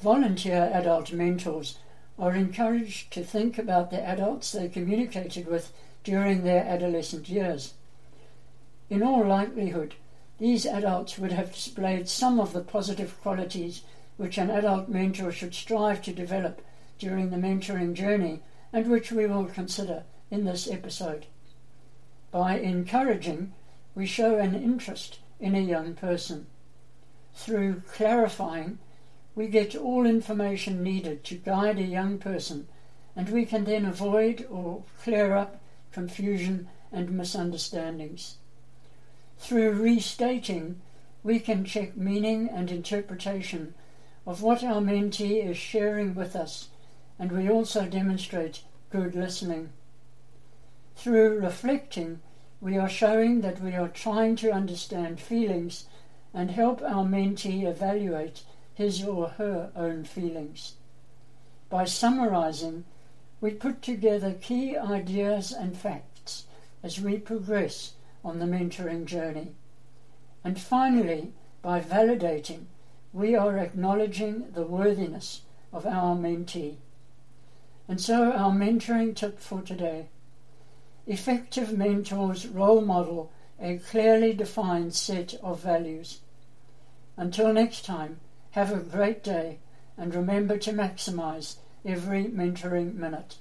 Volunteer adult mentors are encouraged to think about the adults they communicated with during their adolescent years. In all likelihood, these adults would have displayed some of the positive qualities which an adult mentor should strive to develop during the mentoring journey and which we will consider in this episode. By encouraging, we show an interest in a young person. Through clarifying, we get all information needed to guide a young person, and we can then avoid or clear up confusion and misunderstandings. Through restating, we can check meaning and interpretation of what our mentee is sharing with us, and we also demonstrate good listening. Through reflecting, we are showing that we are trying to understand feelings and help our mentee evaluate his or her own feelings. By summarizing, we put together key ideas and facts as we progress on the mentoring journey. And finally, by validating, we are acknowledging the worthiness of our mentee. And so, our mentoring tip for today effective mentors role model a clearly defined set of values. Until next time, have a great day and remember to maximize every mentoring minute.